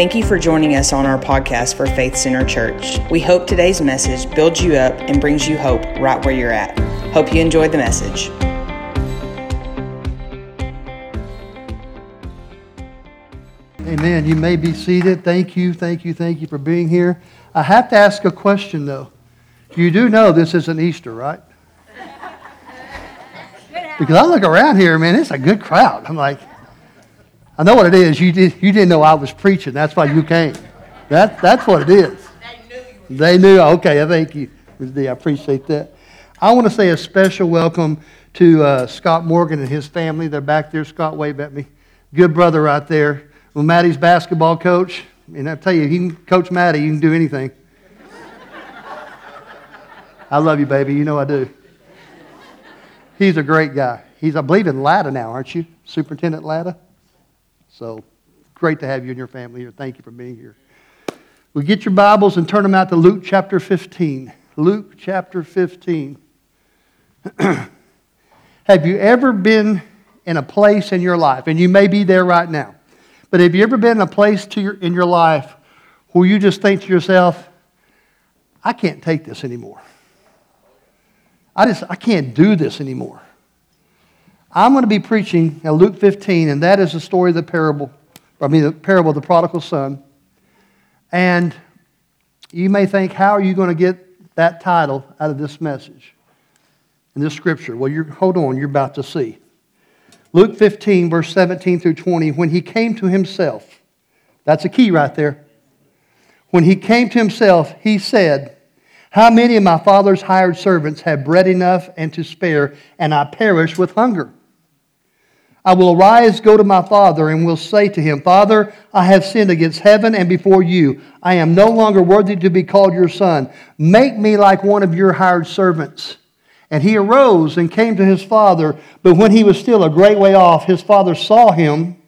Thank you for joining us on our podcast for Faith Center Church. We hope today's message builds you up and brings you hope right where you're at. Hope you enjoyed the message. Amen. You may be seated. Thank you, thank you, thank you for being here. I have to ask a question, though. You do know this isn't Easter, right? Because I look around here, man, it's a good crowd. I'm like, I know what it is. You, did, you didn't know I was preaching. That's why you came. That, that's what it is. They knew. Okay, I thank you. I appreciate that. I want to say a special welcome to uh, Scott Morgan and his family. They're back there. Scott, wave at me. Good brother right there. Well, Maddie's basketball coach. And I tell you, he can coach Maddie. You can do anything. I love you, baby. You know I do. He's a great guy. He's, I believe, in Latta now, aren't you? Superintendent Latta? So great to have you and your family here. Thank you for being here. We get your Bibles and turn them out to Luke chapter 15. Luke chapter 15. have you ever been in a place in your life, and you may be there right now, but have you ever been in a place your, in your life where you just think to yourself, I can't take this anymore? I just, I can't do this anymore. I'm going to be preaching in Luke 15, and that is the story of the parable, I mean, the parable of the prodigal son. And you may think, how are you going to get that title out of this message in this scripture? Well, you're, hold on, you're about to see. Luke 15, verse 17 through 20, when he came to himself, that's a key right there. When he came to himself, he said, How many of my father's hired servants have bread enough and to spare, and I perish with hunger? I will arise, go to my father, and will say to him, Father, I have sinned against heaven and before you. I am no longer worthy to be called your son. Make me like one of your hired servants. And he arose and came to his father. But when he was still a great way off, his father saw him.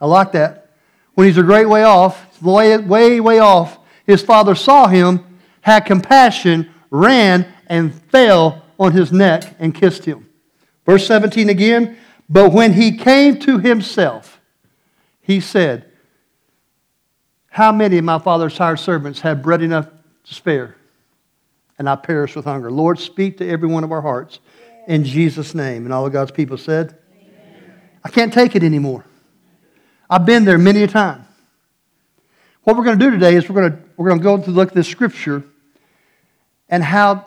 I like that. When he's a great way off, way, way, way off, his father saw him, had compassion, ran, and fell on his neck and kissed him. Verse 17 again. But when he came to himself, he said, How many of my father's hired servants have bread enough to spare? And I perish with hunger. Lord, speak to every one of our hearts in Jesus' name. And all of God's people said, Amen. I can't take it anymore. I've been there many a time. What we're going to do today is we're going to, we're going to go to look at this scripture and how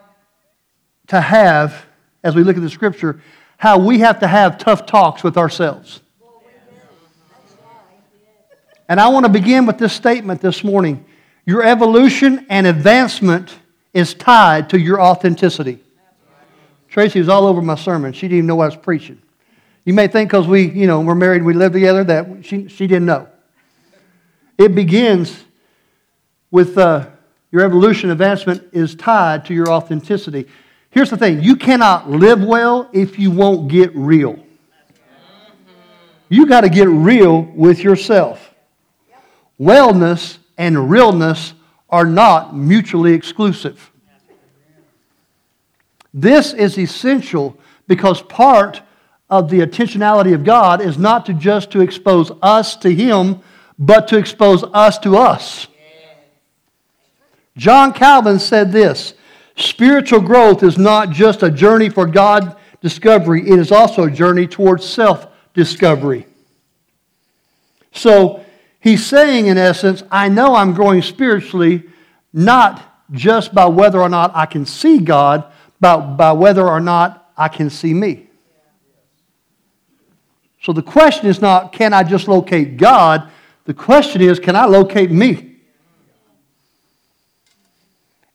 to have, as we look at the scripture, how we have to have tough talks with ourselves. And I want to begin with this statement this morning. Your evolution and advancement is tied to your authenticity. Tracy was all over my sermon. She didn't even know I was preaching. You may think because we, you know, we're married we live together that she, she didn't know. It begins with uh, your evolution advancement is tied to your authenticity. Here's the thing you cannot live well if you won't get real. You got to get real with yourself. Wellness and realness are not mutually exclusive. This is essential because part of the intentionality of God is not to just to expose us to him, but to expose us to us. John Calvin said this Spiritual growth is not just a journey for God discovery, it is also a journey towards self discovery. So he's saying, in essence, I know I'm growing spiritually not just by whether or not I can see God, but by whether or not I can see me. So the question is not, can I just locate God? The question is, can I locate me?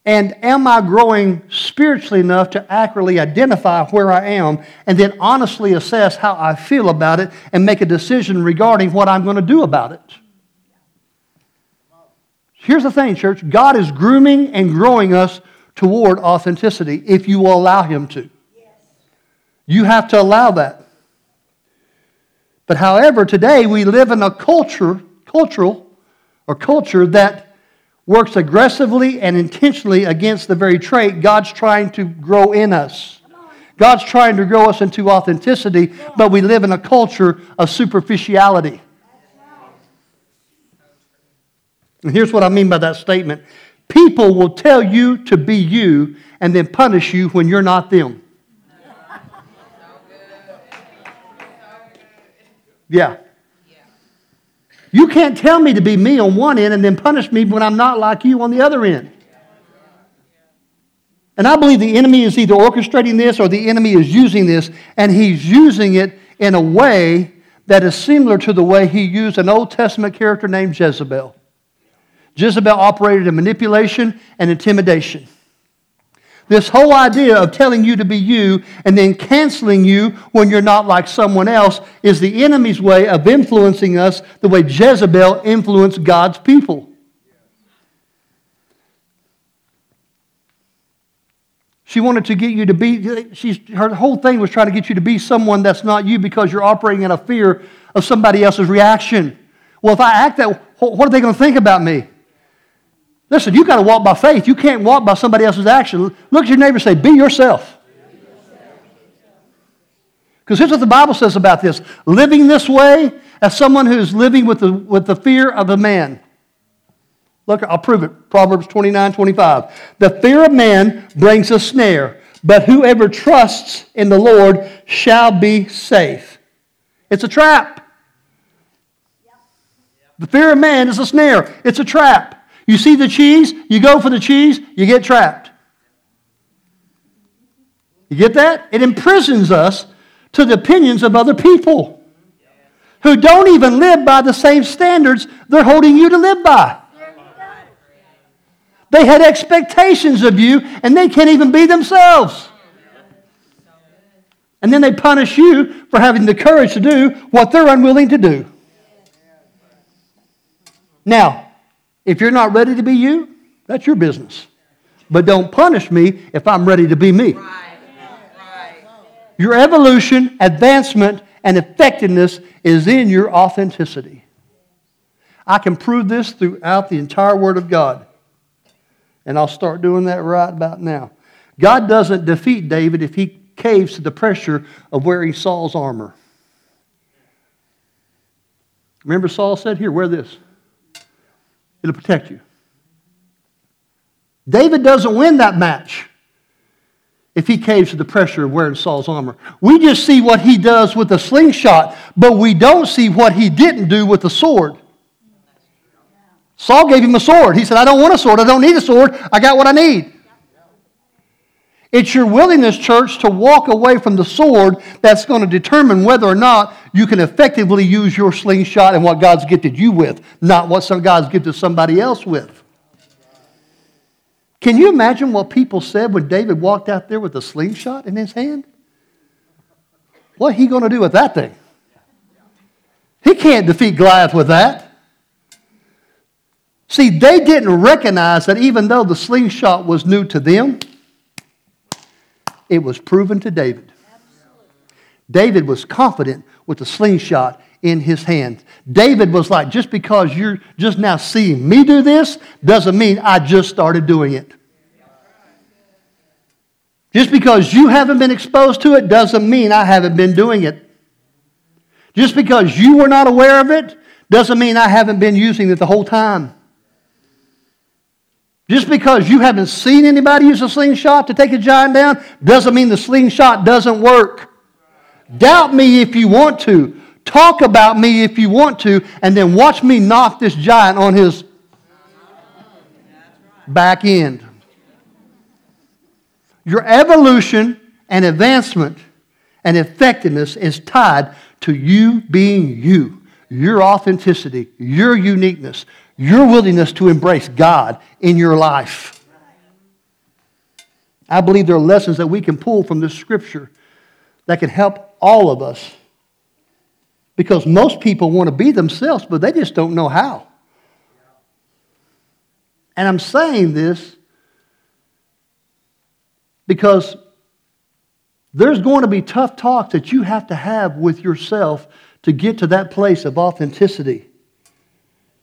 And am I growing spiritually enough to accurately identify where I am and then honestly assess how I feel about it and make a decision regarding what I'm going to do about it? Here's the thing, church God is grooming and growing us toward authenticity if you will allow Him to. You have to allow that. But however, today we live in a culture, cultural, or culture that works aggressively and intentionally against the very trait God's trying to grow in us. God's trying to grow us into authenticity, but we live in a culture of superficiality. And here's what I mean by that statement people will tell you to be you and then punish you when you're not them. Yeah. You can't tell me to be me on one end and then punish me when I'm not like you on the other end. And I believe the enemy is either orchestrating this or the enemy is using this, and he's using it in a way that is similar to the way he used an Old Testament character named Jezebel. Jezebel operated in manipulation and intimidation. This whole idea of telling you to be you and then canceling you when you're not like someone else is the enemy's way of influencing us the way Jezebel influenced God's people. She wanted to get you to be, she's, her whole thing was trying to get you to be someone that's not you because you're operating in a fear of somebody else's reaction. Well, if I act that, what are they going to think about me? Listen, you've got to walk by faith. You can't walk by somebody else's action. Look at your neighbor and say, Be yourself. Because here's what the Bible says about this living this way as someone who's living with the, with the fear of a man. Look, I'll prove it. Proverbs 29 25. The fear of man brings a snare, but whoever trusts in the Lord shall be safe. It's a trap. The fear of man is a snare, it's a trap. You see the cheese, you go for the cheese, you get trapped. You get that? It imprisons us to the opinions of other people who don't even live by the same standards they're holding you to live by. They had expectations of you, and they can't even be themselves. And then they punish you for having the courage to do what they're unwilling to do. Now, if you're not ready to be you, that's your business. But don't punish me if I'm ready to be me. Your evolution, advancement, and effectiveness is in your authenticity. I can prove this throughout the entire Word of God. And I'll start doing that right about now. God doesn't defeat David if he caves to the pressure of wearing Saul's armor. Remember, Saul said, Here, wear this. It'll protect you. David doesn't win that match if he caves to the pressure of wearing Saul's armor. We just see what he does with the slingshot, but we don't see what he didn't do with the sword. Saul gave him a sword. He said, I don't want a sword. I don't need a sword. I got what I need. It's your willingness, church, to walk away from the sword that's going to determine whether or not you can effectively use your slingshot and what God's gifted you with, not what some God's gifted somebody else with. Can you imagine what people said when David walked out there with a slingshot in his hand? What he going to do with that thing? He can't defeat Goliath with that. See, they didn't recognize that even though the slingshot was new to them, it was proven to David. David was confident with the slingshot in his hand. David was like, just because you're just now seeing me do this doesn't mean I just started doing it. Just because you haven't been exposed to it doesn't mean I haven't been doing it. Just because you were not aware of it doesn't mean I haven't been using it the whole time. Just because you haven't seen anybody use a slingshot to take a giant down doesn't mean the slingshot doesn't work. Doubt me if you want to. Talk about me if you want to, and then watch me knock this giant on his back end. Your evolution and advancement and effectiveness is tied to you being you, your authenticity, your uniqueness, your willingness to embrace God in your life. I believe there are lessons that we can pull from this scripture that can help all of us. Because most people want to be themselves, but they just don't know how. And I'm saying this because there's going to be tough talks that you have to have with yourself to get to that place of authenticity.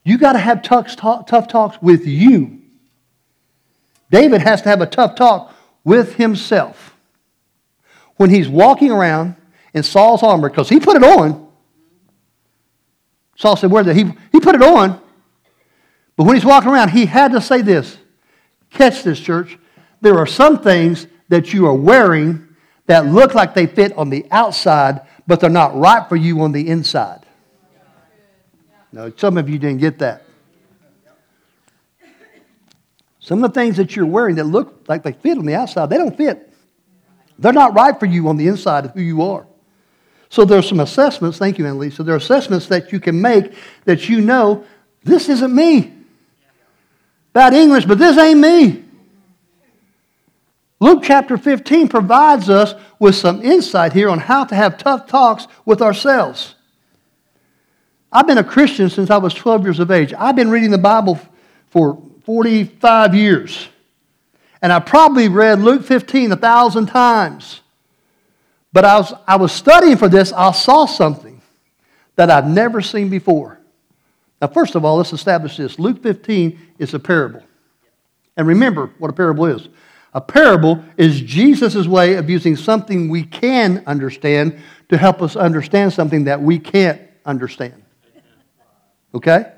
You got to have tough, tough talks with you. David has to have a tough talk with himself. When he's walking around in Saul's armor, because he put it on. Saul said, Where did he? He put it on. But when he's walking around, he had to say this. Catch this, church. There are some things that you are wearing that look like they fit on the outside, but they're not right for you on the inside. Now, some of you didn't get that. Some of the things that you're wearing that look like they fit on the outside, they don't fit. They're not right for you on the inside of who you are. So there's some assessments, thank you, Annalise. So there are assessments that you can make that you know this isn't me. Bad English, but this ain't me. Luke chapter 15 provides us with some insight here on how to have tough talks with ourselves. I've been a Christian since I was 12 years of age. I've been reading the Bible for 45 years. And I probably read Luke 15 a thousand times. But I was, I was studying for this, I saw something that I've never seen before. Now, first of all, let's establish this Luke 15 is a parable. And remember what a parable is. A parable is Jesus' way of using something we can understand to help us understand something that we can't understand. Okay?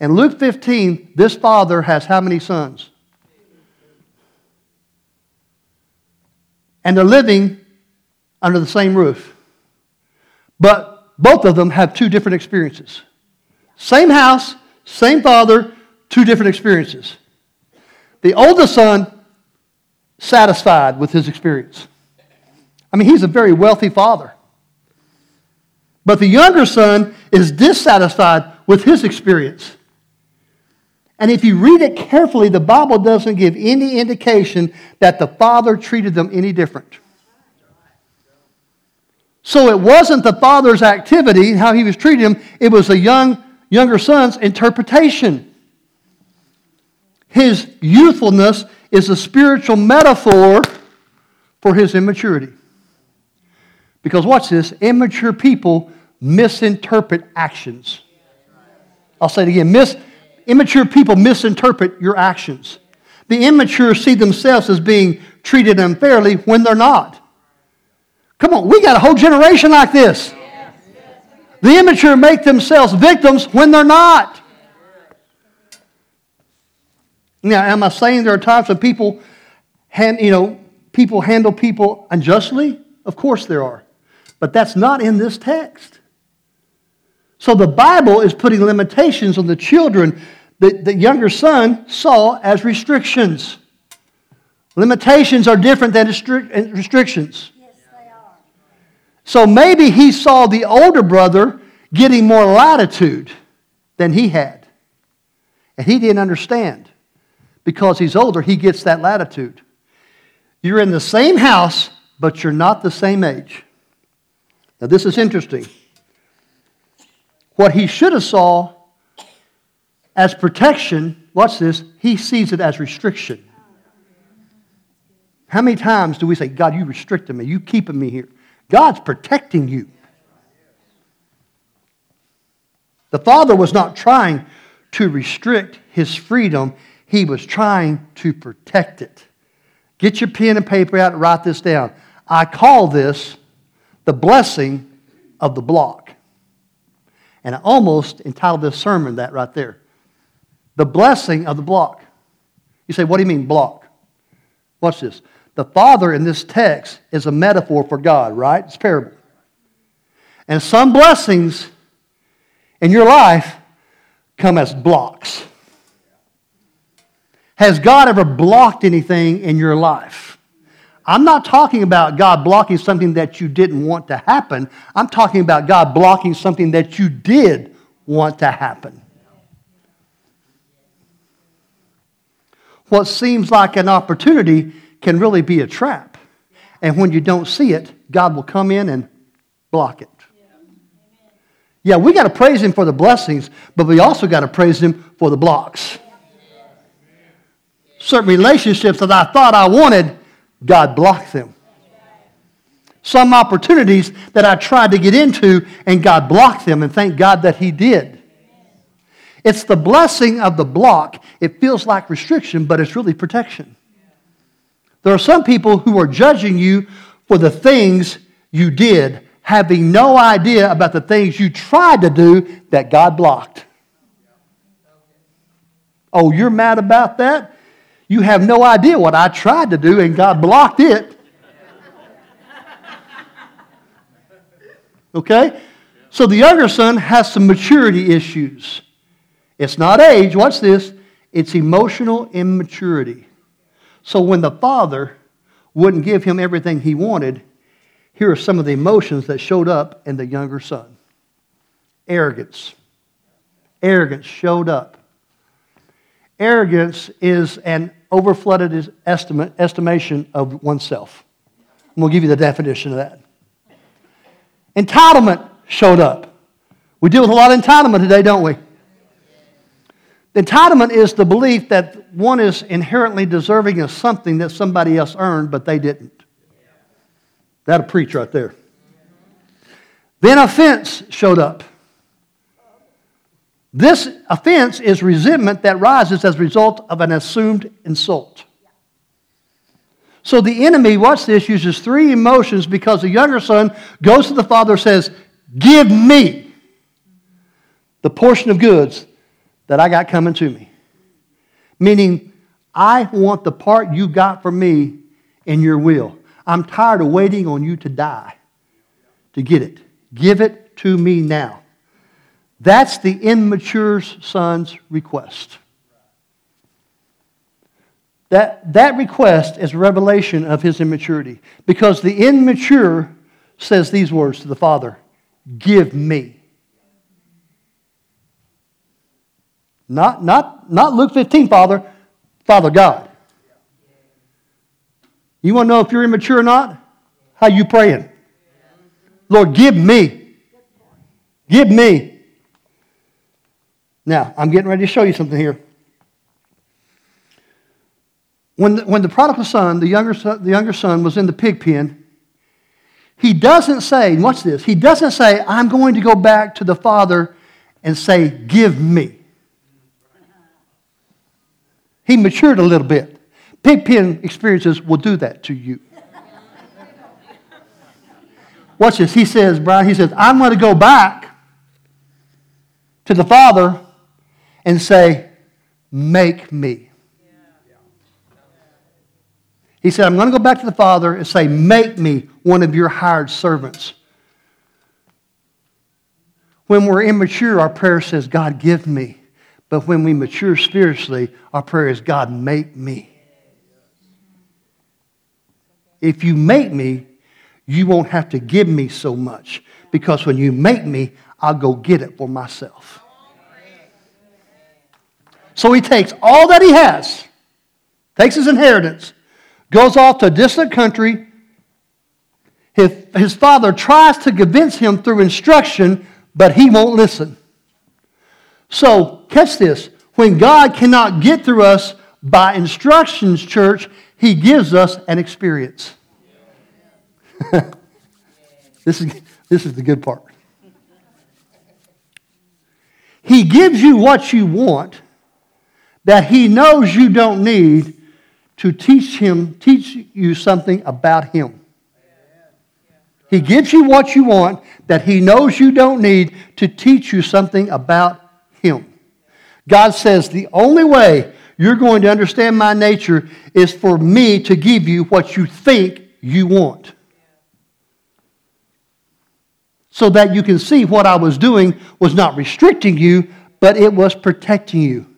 In Luke 15, this father has how many sons? And they're living under the same roof. But both of them have two different experiences. Same house, same father, two different experiences. The oldest son, satisfied with his experience. I mean, he's a very wealthy father. But the younger son is dissatisfied with his experience. And if you read it carefully, the Bible doesn't give any indication that the father treated them any different. So it wasn't the father's activity, how he was treating him, it was the young, younger son's interpretation. His youthfulness is a spiritual metaphor for his immaturity. Because watch this immature people misinterpret actions. I'll say it again. Mis- immature people misinterpret your actions. The immature see themselves as being treated unfairly when they're not. Come on, we got a whole generation like this. The immature make themselves victims when they're not. Now, am I saying there are times when people, hand, you know, people handle people unjustly? Of course there are. But that's not in this text. So the Bible is putting limitations on the children that the younger son saw as restrictions. Limitations are different than restrictions. Yes, they are. So maybe he saw the older brother getting more latitude than he had. And he didn't understand. Because he's older, he gets that latitude. You're in the same house, but you're not the same age. Now, this is interesting. What he should have saw as protection, watch this, he sees it as restriction. How many times do we say, God, you restricted me, you keeping me here? God's protecting you. The Father was not trying to restrict his freedom, he was trying to protect it. Get your pen and paper out and write this down. I call this the blessing of the block. And I almost entitled this sermon that right there. The blessing of the block. You say, what do you mean, block? Watch this. The Father in this text is a metaphor for God, right? It's parable. And some blessings in your life come as blocks. Has God ever blocked anything in your life? I'm not talking about God blocking something that you didn't want to happen. I'm talking about God blocking something that you did want to happen. What seems like an opportunity can really be a trap. And when you don't see it, God will come in and block it. Yeah, we got to praise Him for the blessings, but we also got to praise Him for the blocks. Certain relationships that I thought I wanted, God blocked them. Some opportunities that I tried to get into, and God blocked them, and thank God that He did. It's the blessing of the block. It feels like restriction, but it's really protection. There are some people who are judging you for the things you did, having no idea about the things you tried to do that God blocked. Oh, you're mad about that? You have no idea what I tried to do, and God blocked it. Okay? So the younger son has some maturity issues. It's not age, watch this, it's emotional immaturity. So when the father wouldn't give him everything he wanted, here are some of the emotions that showed up in the younger son arrogance. Arrogance showed up. Arrogance is an overflooded estimate, estimation of oneself. I'm going to give you the definition of that. Entitlement showed up. We deal with a lot of entitlement today, don't we? Entitlement is the belief that one is inherently deserving of something that somebody else earned, but they didn't. That'll preach right there. Then offense showed up. This offense is resentment that rises as a result of an assumed insult. So the enemy, watch this, uses three emotions because the younger son goes to the father and says, Give me the portion of goods that I got coming to me. Meaning, I want the part you got for me in your will. I'm tired of waiting on you to die to get it. Give it to me now. That's the immature son's request. That, that request is a revelation of his immaturity because the immature says these words to the father Give me. Not, not, not Luke 15, Father, Father God. You want to know if you're immature or not? How you praying? Lord, give me. Give me. Now, I'm getting ready to show you something here. When the, when the prodigal son, the younger son, the younger son, was in the pig pen, he doesn't say, watch this, he doesn't say, I'm going to go back to the father and say, Give me. He matured a little bit. Pig pen experiences will do that to you. Watch this. He says, Brian, he says, I'm going to go back to the Father and say, Make me. He said, I'm going to go back to the Father and say, Make me one of your hired servants. When we're immature, our prayer says, God, give me. But when we mature spiritually, our prayer is, God, make me. If you make me, you won't have to give me so much. Because when you make me, I'll go get it for myself. So he takes all that he has, takes his inheritance, goes off to a distant country. His, his father tries to convince him through instruction, but he won't listen. So, catch this. When God cannot get through us by instructions, church, He gives us an experience. this, is, this is the good part. He gives you what you want that He knows you don't need to teach Him, teach you something about Him. He gives you what you want that He knows you don't need to teach you something about him. God says the only way you're going to understand my nature is for me to give you what you think you want. So that you can see what I was doing was not restricting you, but it was protecting you.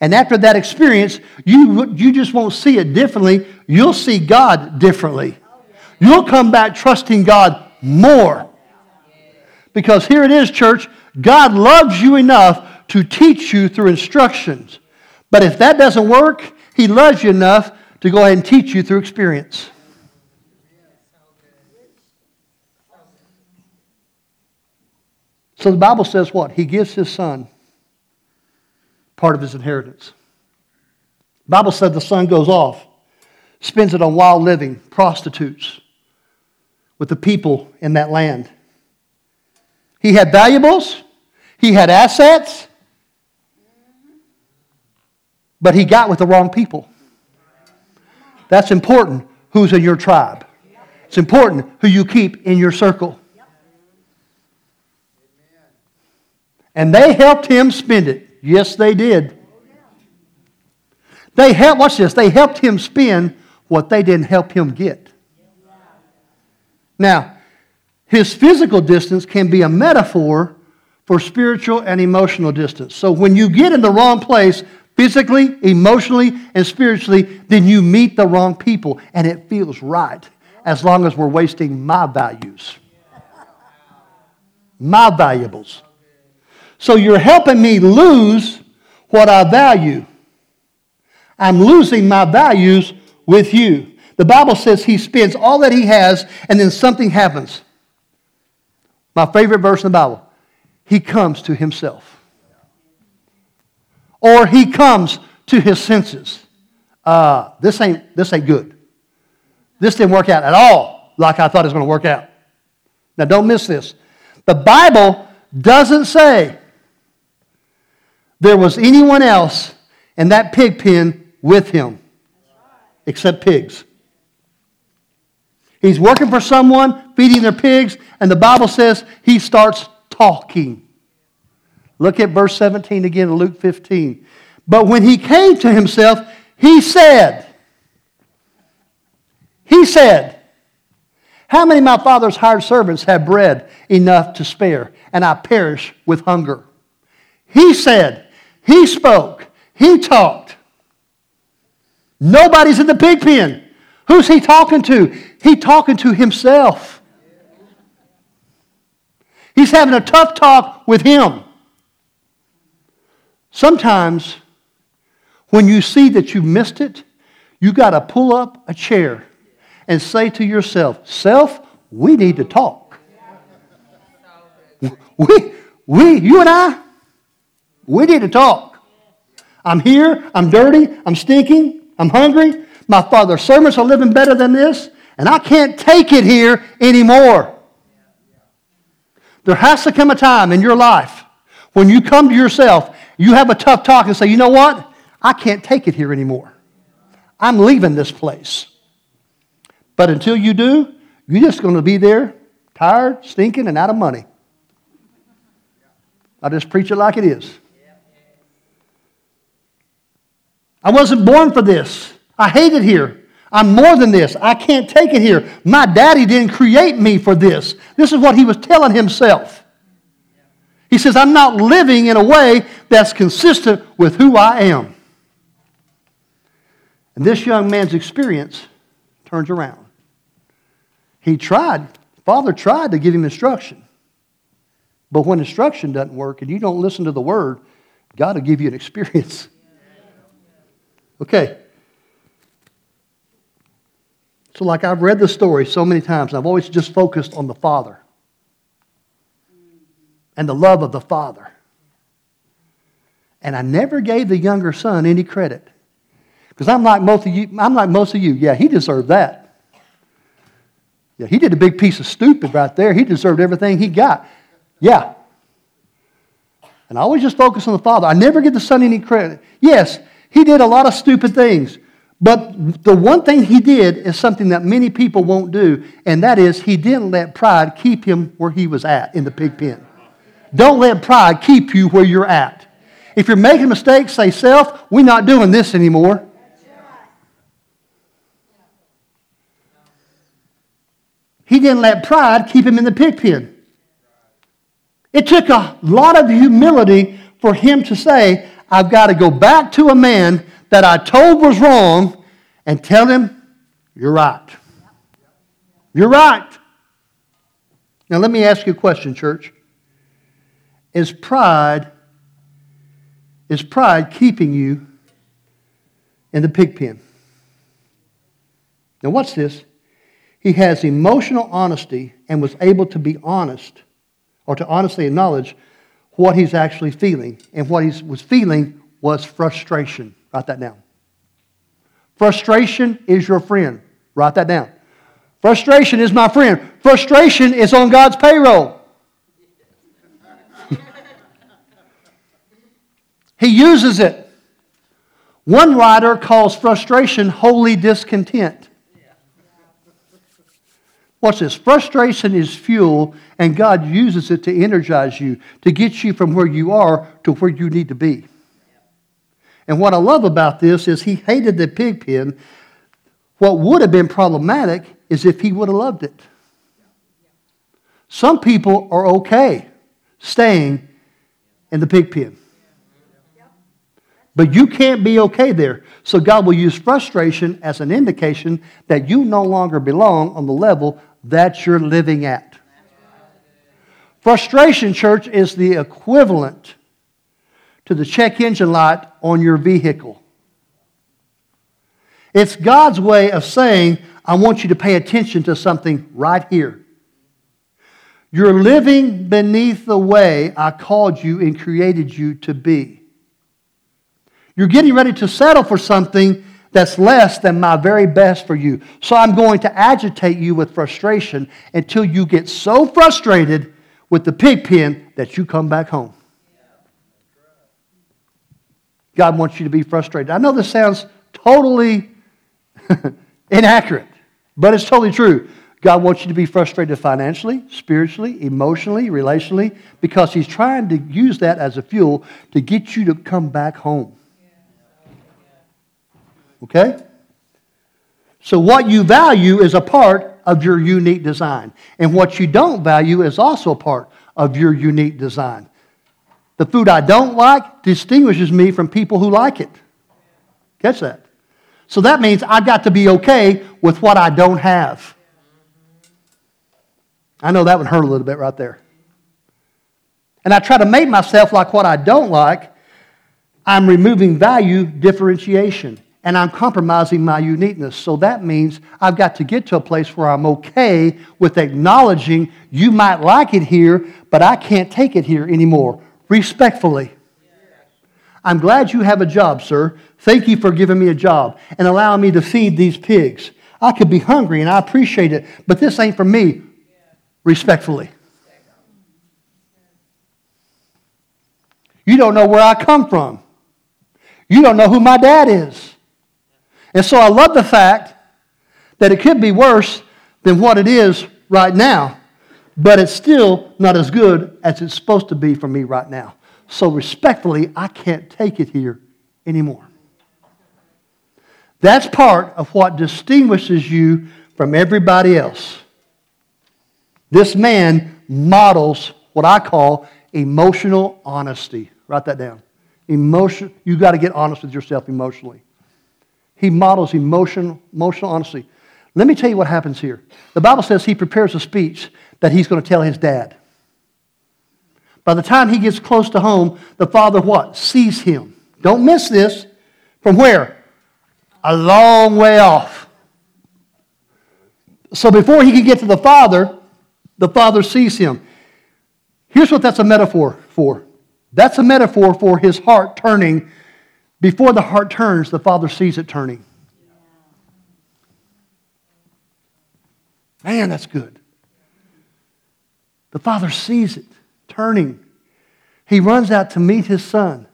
And after that experience, you, you just won't see it differently. You'll see God differently. You'll come back trusting God more. Because here it is, church God loves you enough to teach you through instructions. But if that doesn't work, He loves you enough to go ahead and teach you through experience. So the Bible says what? He gives his son part of his inheritance. The Bible said the son goes off, spends it on wild living, prostitutes with the people in that land. He had valuables, he had assets, but he got with the wrong people. That's important who's in your tribe. It's important who you keep in your circle. And they helped him spend it. Yes, they did. They helped, watch this, they helped him spend what they didn't help him get. Now, his physical distance can be a metaphor for spiritual and emotional distance. So when you get in the wrong place, physically, emotionally, and spiritually, then you meet the wrong people, and it feels right as long as we're wasting my values, my valuables. So you're helping me lose what I value. I'm losing my values with you. The Bible says he spends all that he has and then something happens. My favorite verse in the Bible. He comes to himself. Or he comes to his senses. Uh, this, ain't, this ain't good. This didn't work out at all like I thought it was going to work out. Now, don't miss this. The Bible doesn't say there was anyone else in that pig pen with him except pigs. He's working for someone, feeding their pigs, and the Bible says he starts talking. Look at verse 17 again, in Luke 15. But when he came to himself, he said, He said, How many of my father's hired servants have bread enough to spare, and I perish with hunger? He said, He spoke, He talked. Nobody's in the pig pen. Who's he talking to? He talking to himself. He's having a tough talk with him. Sometimes when you see that you missed it, you got to pull up a chair and say to yourself, Self, we need to talk. We, we, you and I, we need to talk. I'm here, I'm dirty, I'm stinking, I'm hungry. My father's servants are living better than this, and I can't take it here anymore. There has to come a time in your life when you come to yourself, you have a tough talk and say, you know what? I can't take it here anymore. I'm leaving this place. But until you do, you're just going to be there, tired, stinking, and out of money. I just preach it like it is. I wasn't born for this. I hate it here. I'm more than this. I can't take it here. My daddy didn't create me for this. This is what he was telling himself. He says, I'm not living in a way that's consistent with who I am. And this young man's experience turns around. He tried, father tried to give him instruction. But when instruction doesn't work and you don't listen to the word, God will give you an experience. Okay. So, like I've read the story so many times, and I've always just focused on the Father and the love of the Father. And I never gave the younger son any credit. Because I'm like most of you, I'm like most of you. Yeah, he deserved that. Yeah, he did a big piece of stupid right there. He deserved everything he got. Yeah. And I always just focus on the Father. I never give the Son any credit. Yes, he did a lot of stupid things. But the one thing he did is something that many people won't do, and that is he didn't let pride keep him where he was at in the pig pen. Don't let pride keep you where you're at. If you're making mistakes, say, Self, we're not doing this anymore. He didn't let pride keep him in the pig pen. It took a lot of humility for him to say, I've got to go back to a man that I told was wrong and tell him, You're right. You're right. Now, let me ask you a question, church. Is pride, is pride keeping you in the pig pen? Now, what's this? He has emotional honesty and was able to be honest or to honestly acknowledge what he's actually feeling. And what he was feeling was frustration. Write that down. Frustration is your friend. Write that down. Frustration is my friend. Frustration is on God's payroll. he uses it. One writer calls frustration holy discontent. Watch this. Frustration is fuel, and God uses it to energize you, to get you from where you are to where you need to be. And what I love about this is he hated the pig pen. What would have been problematic is if he would have loved it. Some people are okay staying in the pig pen. But you can't be okay there. So God will use frustration as an indication that you no longer belong on the level that you're living at. Frustration, church, is the equivalent to the check engine light on your vehicle. It's God's way of saying, I want you to pay attention to something right here. You're living beneath the way I called you and created you to be. You're getting ready to settle for something that's less than my very best for you. So I'm going to agitate you with frustration until you get so frustrated with the pig pen that you come back home. God wants you to be frustrated. I know this sounds totally inaccurate, but it's totally true. God wants you to be frustrated financially, spiritually, emotionally, relationally, because He's trying to use that as a fuel to get you to come back home. Okay? So, what you value is a part of your unique design. And what you don't value is also a part of your unique design. The food I don't like distinguishes me from people who like it. Catch that? So that means I got to be okay with what I don't have. I know that would hurt a little bit right there. And I try to make myself like what I don't like. I'm removing value differentiation and I'm compromising my uniqueness. So that means I've got to get to a place where I'm okay with acknowledging you might like it here, but I can't take it here anymore. Respectfully. I'm glad you have a job, sir. Thank you for giving me a job and allowing me to feed these pigs. I could be hungry and I appreciate it, but this ain't for me. Respectfully. You don't know where I come from. You don't know who my dad is. And so I love the fact that it could be worse than what it is right now, but it's still not as good as it's supposed to be for me right now. So respectfully, I can't take it here anymore. That's part of what distinguishes you from everybody else. This man models what I call emotional honesty. Write that down. Emotion, you got to get honest with yourself emotionally. He models emotion, emotional honesty. Let me tell you what happens here. The Bible says he prepares a speech that he's going to tell his dad. By the time he gets close to home, the father what? Sees him. Don't miss this. From where? A long way off. So before he can get to the father, the father sees him. Here's what that's a metaphor for. That's a metaphor for his heart turning before the heart turns, the Father sees it turning. Man, that's good. The Father sees it turning. He runs out to meet his son.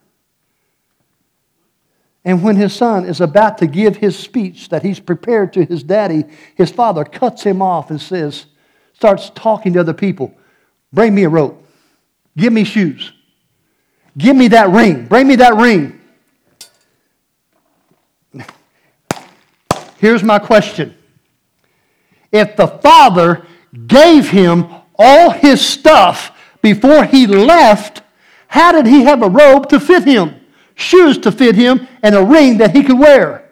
And when his son is about to give his speech that he's prepared to his daddy, his father cuts him off and says, starts talking to other people. Bring me a rope. Give me shoes. Give me that ring. Bring me that ring. Here's my question If the Father gave him all his stuff before he left, how did he have a robe to fit him, shoes to fit him, and a ring that he could wear?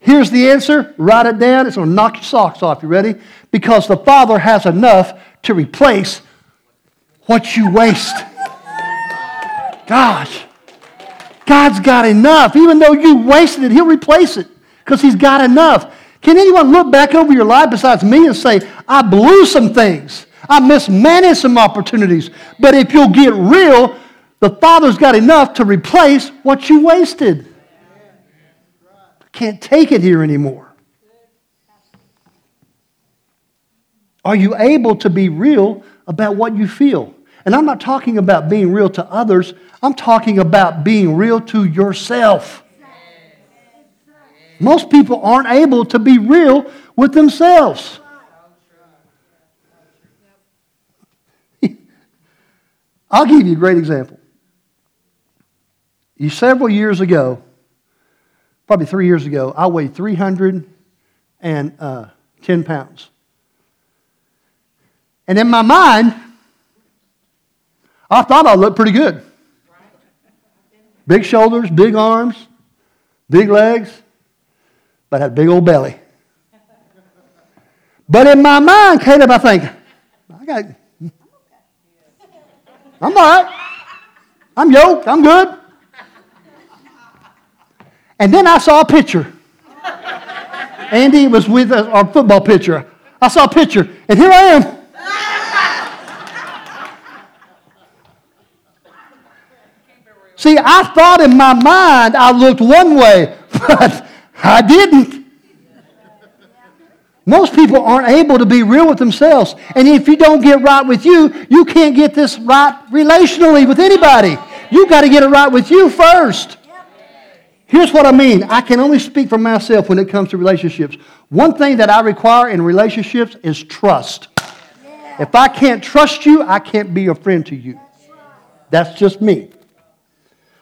Here's the answer. Write it down. It's going to knock your socks off. You ready? Because the Father has enough to replace what you waste. Gosh. God's got enough. Even though you wasted it, He'll replace it because He's got enough. Can anyone look back over your life besides me and say, I blew some things, I mismanaged some opportunities, but if you'll get real, the Father's got enough to replace what you wasted. Can't take it here anymore. Are you able to be real about what you feel? And I'm not talking about being real to others, I'm talking about being real to yourself. Most people aren't able to be real with themselves. I'll give you a great example. Several years ago, probably three years ago, I weighed 310 uh, pounds. And in my mind, I thought I looked pretty good. Big shoulders, big arms, big legs, but had a big old belly. But in my mind, Caleb, I think, I got, I'm all right. I'm yoked. I'm good. And then I saw a picture. Andy was with our football picture. I saw a picture, and here I am. See, I thought in my mind I looked one way, but I didn't. Most people aren't able to be real with themselves. And if you don't get right with you, you can't get this right relationally with anybody. You've got to get it right with you first. Here's what I mean I can only speak for myself when it comes to relationships. One thing that I require in relationships is trust. If I can't trust you, I can't be a friend to you. That's just me.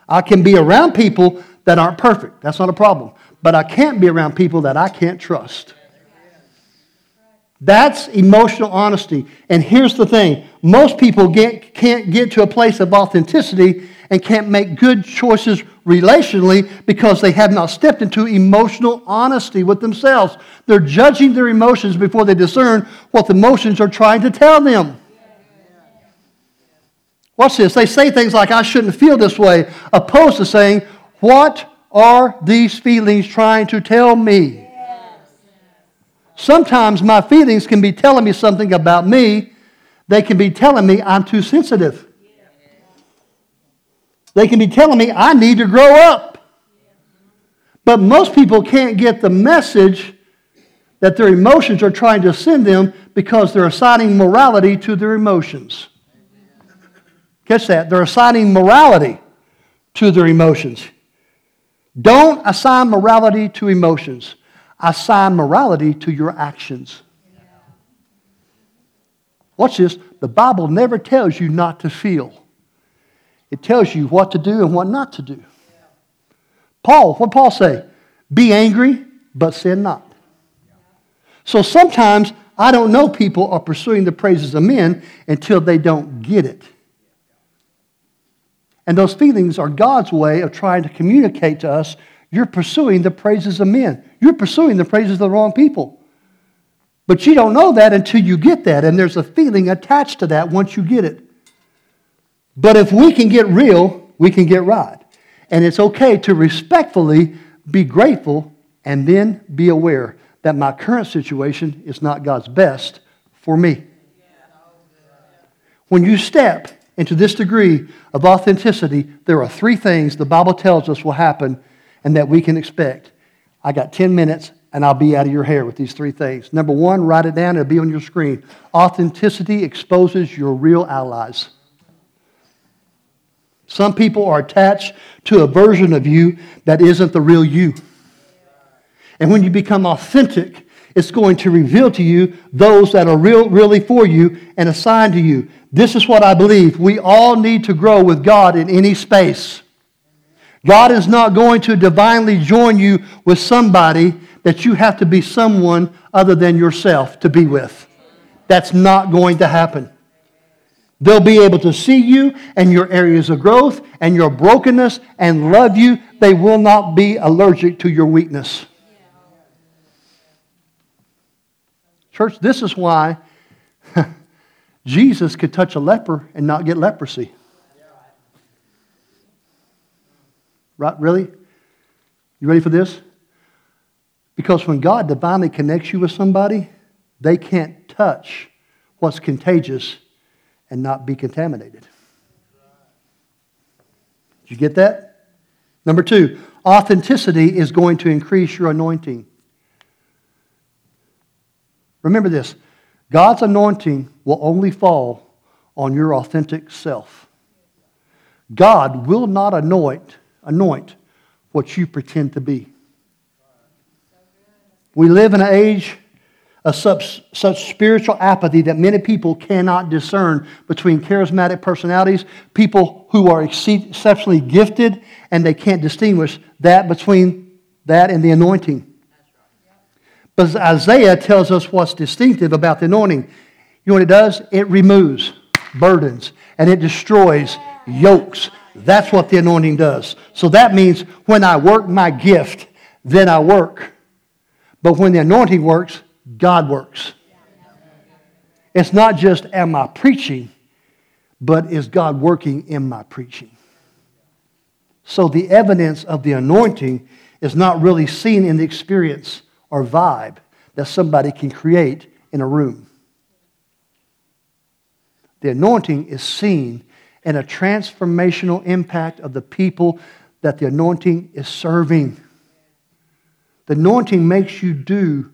I can be around people that aren't perfect. That's not a problem. But I can't be around people that I can't trust. That's emotional honesty. And here's the thing most people get, can't get to a place of authenticity and can't make good choices relationally because they have not stepped into emotional honesty with themselves. They're judging their emotions before they discern what the emotions are trying to tell them. Watch this. They say things like, I shouldn't feel this way, opposed to saying, What are these feelings trying to tell me? Sometimes my feelings can be telling me something about me. They can be telling me I'm too sensitive. They can be telling me I need to grow up. But most people can't get the message that their emotions are trying to send them because they're assigning morality to their emotions. Catch that. They're assigning morality to their emotions. Don't assign morality to emotions assign morality to your actions. Watch this. The Bible never tells you not to feel. It tells you what to do and what not to do. Paul, what Paul say? Be angry, but sin not. So sometimes I don't know people are pursuing the praises of men until they don't get it. And those feelings are God's way of trying to communicate to us you're pursuing the praises of men. You're pursuing the praises of the wrong people. But you don't know that until you get that, and there's a feeling attached to that once you get it. But if we can get real, we can get right. And it's okay to respectfully be grateful and then be aware that my current situation is not God's best for me. When you step into this degree of authenticity, there are three things the Bible tells us will happen and that we can expect. I got 10 minutes and I'll be out of your hair with these three things. Number one, write it down, it'll be on your screen. Authenticity exposes your real allies. Some people are attached to a version of you that isn't the real you. And when you become authentic, it's going to reveal to you those that are real, really for you and assigned to you. This is what I believe. We all need to grow with God in any space. God is not going to divinely join you with somebody that you have to be someone other than yourself to be with. That's not going to happen. They'll be able to see you and your areas of growth and your brokenness and love you. They will not be allergic to your weakness. Church, this is why Jesus could touch a leper and not get leprosy. Right? Really? You ready for this? Because when God divinely connects you with somebody, they can't touch what's contagious and not be contaminated. Did you get that? Number two, authenticity is going to increase your anointing. Remember this God's anointing will only fall on your authentic self. God will not anoint anoint what you pretend to be. We live in an age of such, such spiritual apathy that many people cannot discern between charismatic personalities, people who are exceptionally gifted, and they can't distinguish that between that and the anointing. But Isaiah tells us what's distinctive about the anointing. You know what it does? It removes burdens and it destroys yokes. That's what the anointing does. So that means when I work my gift, then I work. But when the anointing works, God works. It's not just am I preaching, but is God working in my preaching? So the evidence of the anointing is not really seen in the experience or vibe that somebody can create in a room. The anointing is seen in a transformational impact of the people that the anointing is serving. The anointing makes you do,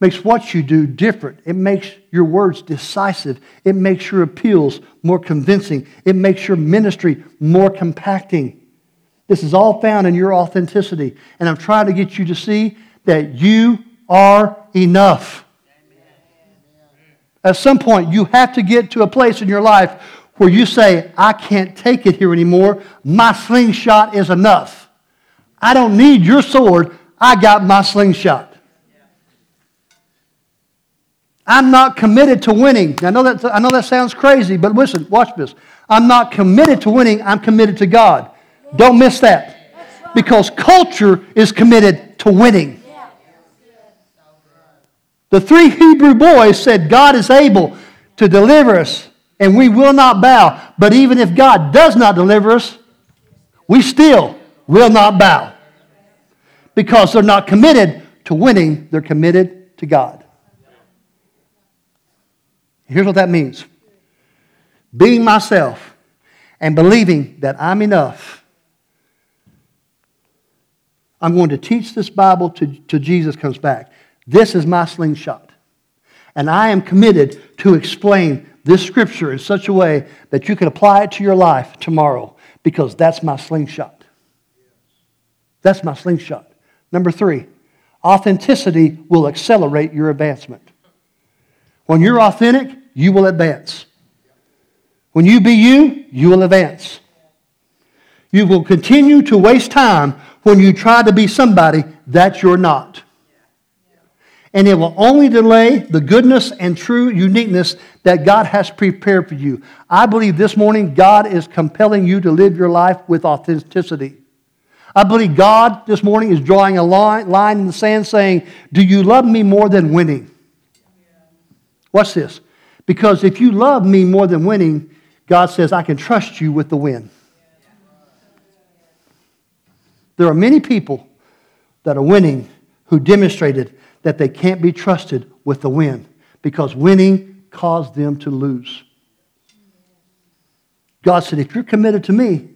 makes what you do different. It makes your words decisive. It makes your appeals more convincing. It makes your ministry more compacting. This is all found in your authenticity. And I'm trying to get you to see that you are enough. At some point, you have to get to a place in your life where you say, I can't take it here anymore. My slingshot is enough. I don't need your sword. I got my slingshot. I'm not committed to winning. I know, that, I know that sounds crazy, but listen, watch this. I'm not committed to winning, I'm committed to God. Don't miss that. Because culture is committed to winning. The three Hebrew boys said, God is able to deliver us, and we will not bow. But even if God does not deliver us, we still will not bow. Because they're not committed to winning, they're committed to God. Here's what that means being myself and believing that I'm enough. I'm going to teach this Bible till Jesus comes back. This is my slingshot. And I am committed to explain this scripture in such a way that you can apply it to your life tomorrow because that's my slingshot. That's my slingshot. Number three, authenticity will accelerate your advancement. When you're authentic, you will advance. When you be you, you will advance. You will continue to waste time when you try to be somebody that you're not and it will only delay the goodness and true uniqueness that God has prepared for you. I believe this morning God is compelling you to live your life with authenticity. I believe God this morning is drawing a line, in the sand saying, Do you love me more than winning? What's this. Because if you love me more than winning, God says, I can trust you with the win. There are many people that are winning who demonstrated that they can't be trusted with the win because winning caused them to lose. God said, If you're committed to me,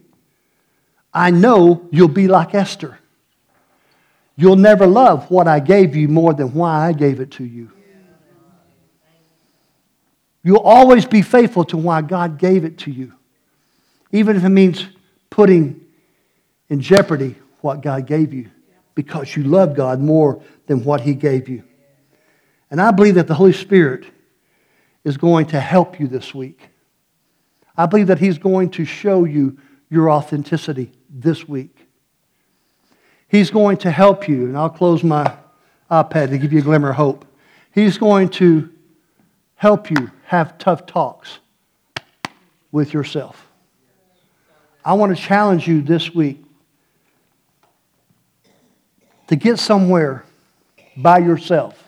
I know you'll be like Esther. You'll never love what I gave you more than why I gave it to you. You'll always be faithful to why God gave it to you, even if it means putting in jeopardy what God gave you because you love God more than what He gave you. And I believe that the Holy Spirit is going to help you this week. I believe that He's going to show you your authenticity this week. He's going to help you, and I'll close my iPad to give you a glimmer of hope. He's going to help you have tough talks with yourself. I want to challenge you this week to get somewhere by yourself.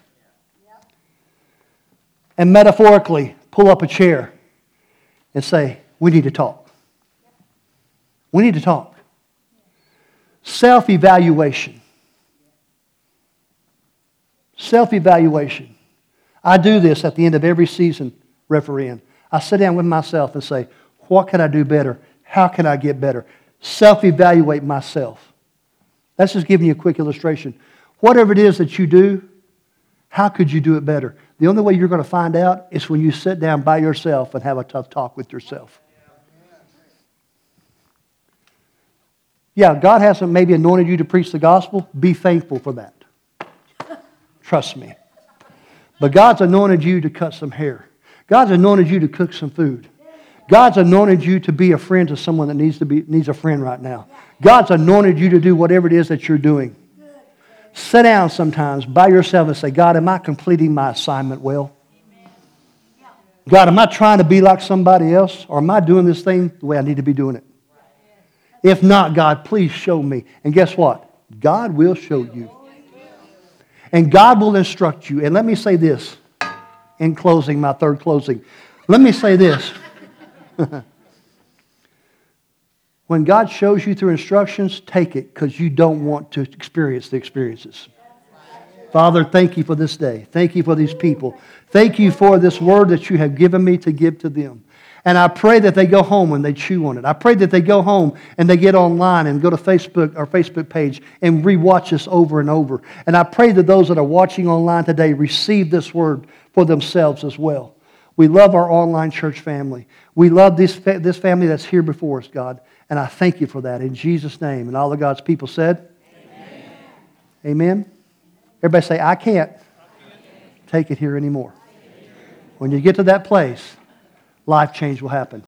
And metaphorically, pull up a chair and say, We need to talk. We need to talk. Self evaluation. Self evaluation. I do this at the end of every season refereeing. I sit down with myself and say, What can I do better? How can I get better? Self evaluate myself. That's just giving you a quick illustration. Whatever it is that you do, how could you do it better? The only way you're going to find out is when you sit down by yourself and have a tough talk with yourself. Yeah, God hasn't maybe anointed you to preach the gospel. Be thankful for that. Trust me. But God's anointed you to cut some hair. God's anointed you to cook some food. God's anointed you to be a friend to someone that needs, to be, needs a friend right now. God's anointed you to do whatever it is that you're doing. Sit down sometimes by yourself and say, God, am I completing my assignment well? God, am I trying to be like somebody else? Or am I doing this thing the way I need to be doing it? If not, God, please show me. And guess what? God will show you. And God will instruct you. And let me say this in closing, my third closing. Let me say this. when God shows you through instructions, take it because you don't want to experience the experiences. Father, thank you for this day. Thank you for these people. Thank you for this word that you have given me to give to them. And I pray that they go home and they chew on it. I pray that they go home and they get online and go to Facebook, our Facebook page, and rewatch this over and over. And I pray that those that are watching online today receive this word for themselves as well. We love our online church family. We love this, this family that's here before us, God. And I thank you for that in Jesus' name. And all of God's people said, Amen. Amen. Everybody say, I can't take it here anymore. When you get to that place, life change will happen.